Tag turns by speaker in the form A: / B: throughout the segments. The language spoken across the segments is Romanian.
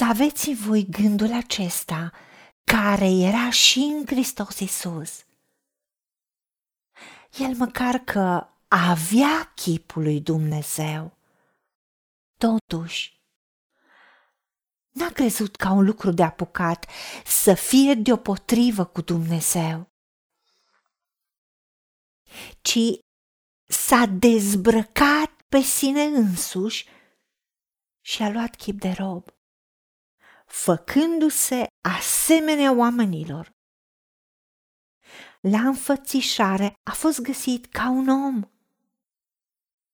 A: Să aveți în voi gândul acesta care era și în Hristos Iisus. El măcar că avea chipul lui Dumnezeu, totuși n-a crezut ca un lucru de apucat să fie deopotrivă cu Dumnezeu, ci s-a dezbrăcat pe sine însuși și a luat chip de rob, făcându-se asemenea oamenilor. La înfățișare a fost găsit ca un om.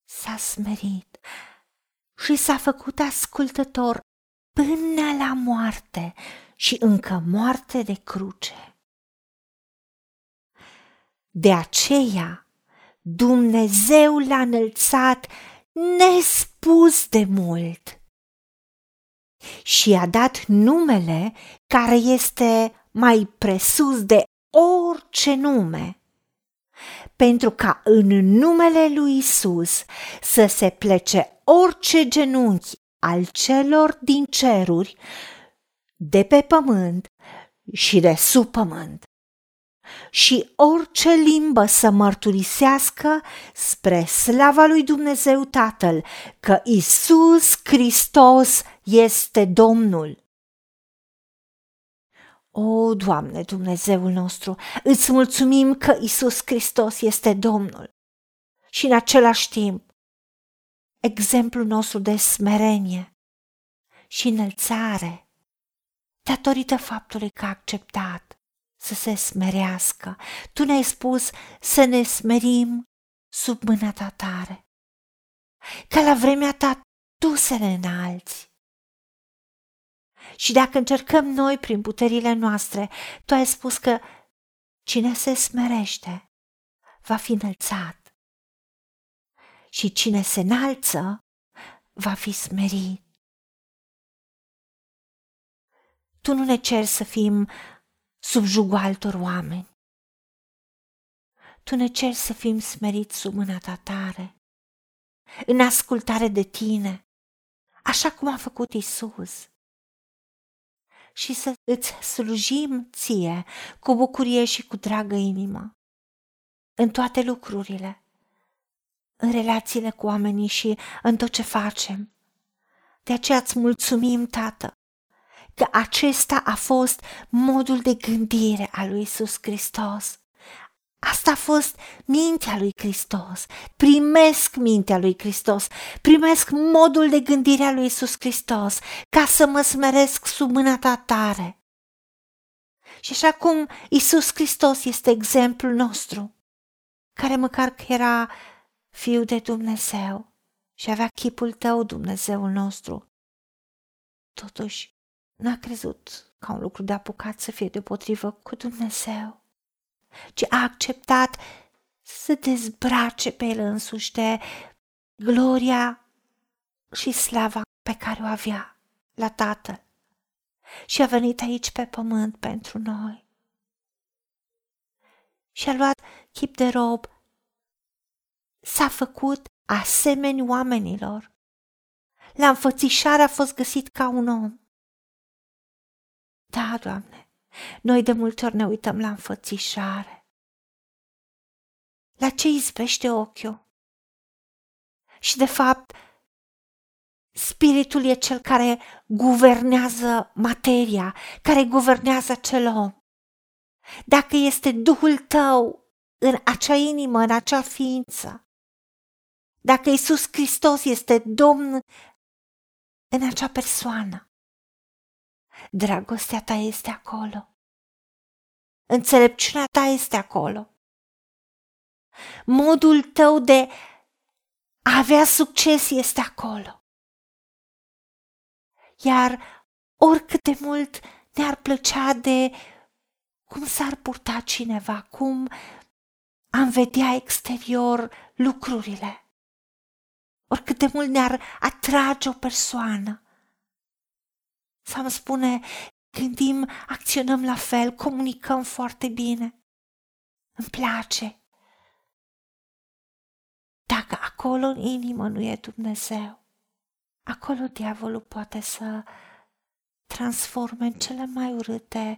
A: S-a smerit și s-a făcut ascultător până la moarte și încă moarte de cruce. De aceea, Dumnezeu l-a înălțat nespus de mult și a dat numele care este mai presus de orice nume, pentru ca în numele lui Isus să se plece orice genunchi al celor din ceruri, de pe pământ și de sub pământ și orice limbă să mărturisească spre slava lui Dumnezeu Tatăl că Isus Hristos este Domnul. O, Doamne, Dumnezeul nostru, îți mulțumim că Isus Hristos este Domnul și în același timp exemplul nostru de smerenie și înălțare datorită faptului că a acceptat să se smerească. Tu ne-ai spus să ne smerim sub mâna ta tare. Ca la vremea ta tu să ne înalți. Și dacă încercăm noi prin puterile noastre, tu ai spus că cine se smerește va fi înălțat. Și cine se înalță va fi smerit. Tu nu ne ceri să fim sub jugul altor oameni. Tu ne ceri să fim smeriți sub mâna ta tare, în ascultare de tine, așa cum a făcut Isus. Și să îți slujim ție cu bucurie și cu dragă inimă, în toate lucrurile, în relațiile cu oamenii și în tot ce facem. De aceea îți mulțumim, Tată, că acesta a fost modul de gândire a lui Isus Hristos. Asta a fost mintea lui Hristos. Primesc mintea lui Hristos, primesc modul de gândire a lui Isus Hristos, ca să mă smeresc sub mâna ta tare. Și așa cum Isus Hristos este exemplul nostru, care măcar că era fiul de Dumnezeu și avea chipul tău, Dumnezeul nostru, totuși n-a crezut ca un lucru de apucat să fie deopotrivă cu Dumnezeu, ci a acceptat să dezbrace pe el însuși de gloria și slava pe care o avea la Tatăl și a venit aici pe pământ pentru noi. Și a luat chip de rob, s-a făcut asemeni oamenilor. La înfățișare a fost găsit ca un om. Da, Doamne, noi de multe ori ne uităm la înfățișare. La ce izbește ochiul? Și de fapt, spiritul e cel care guvernează materia, care guvernează acel om. Dacă este Duhul tău în acea inimă, în acea ființă, dacă Isus Hristos este Domn în acea persoană, Dragostea ta este acolo. Înțelepciunea ta este acolo. Modul tău de a avea succes este acolo. Iar oricât de mult ne-ar plăcea de cum s-ar purta cineva, cum am vedea exterior lucrurile, oricât de mult ne-ar atrage o persoană, sau îmi spune, gândim, acționăm la fel, comunicăm foarte bine. Îmi place. Dacă acolo în inimă nu e Dumnezeu, acolo diavolul poate să transforme în cele mai urâte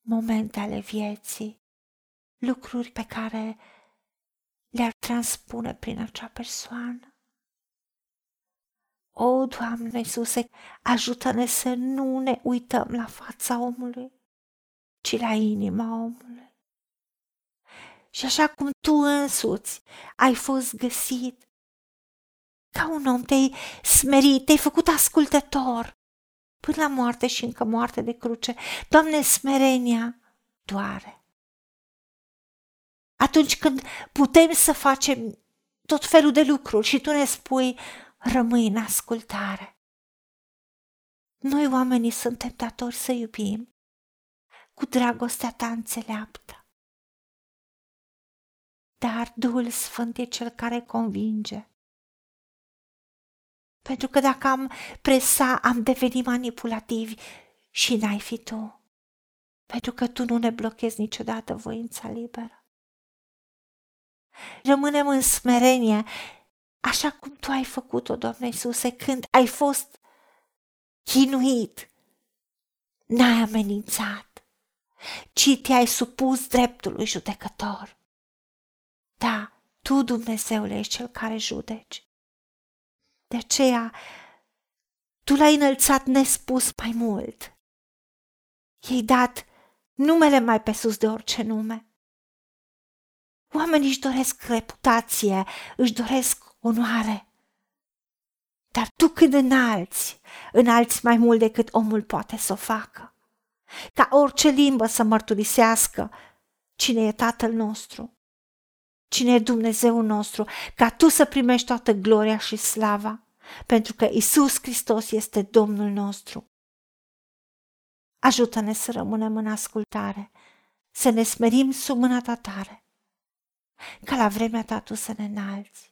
A: momente ale vieții, lucruri pe care le-ar transpune prin acea persoană. O, Doamne Iisuse, ajută-ne să nu ne uităm la fața omului, ci la inima omului. Și așa cum tu însuți ai fost găsit, ca un om te-ai smerit, te-ai făcut ascultător până la moarte și încă moarte de cruce. Doamne, smerenia doare. Atunci când putem să facem tot felul de lucruri și tu ne spui, rămâi în ascultare. Noi oamenii suntem datori să iubim cu dragostea ta înțeleaptă. Dar Duhul Sfânt e cel care convinge. Pentru că dacă am presa, am devenit manipulativi și n-ai fi tu. Pentru că tu nu ne blochezi niciodată voința liberă. Rămânem în smerenie, așa cum tu ai făcut-o, Doamne Iisuse, când ai fost chinuit. N-ai amenințat, ci te-ai supus dreptului judecător. Da, tu, Dumnezeule, ești cel care judeci. De aceea, tu l-ai înălțat nespus mai mult. I-ai dat numele mai pe sus de orice nume. Oamenii își doresc reputație, își doresc onoare. Dar tu când înalți, înalți mai mult decât omul poate să o facă. Ca orice limbă să mărturisească cine e Tatăl nostru, cine e Dumnezeul nostru, ca tu să primești toată gloria și slava, pentru că Isus Hristos este Domnul nostru. Ajută-ne să rămânem în ascultare, să ne smerim sub mâna ta tare, ca la vremea ta tu să ne înalți.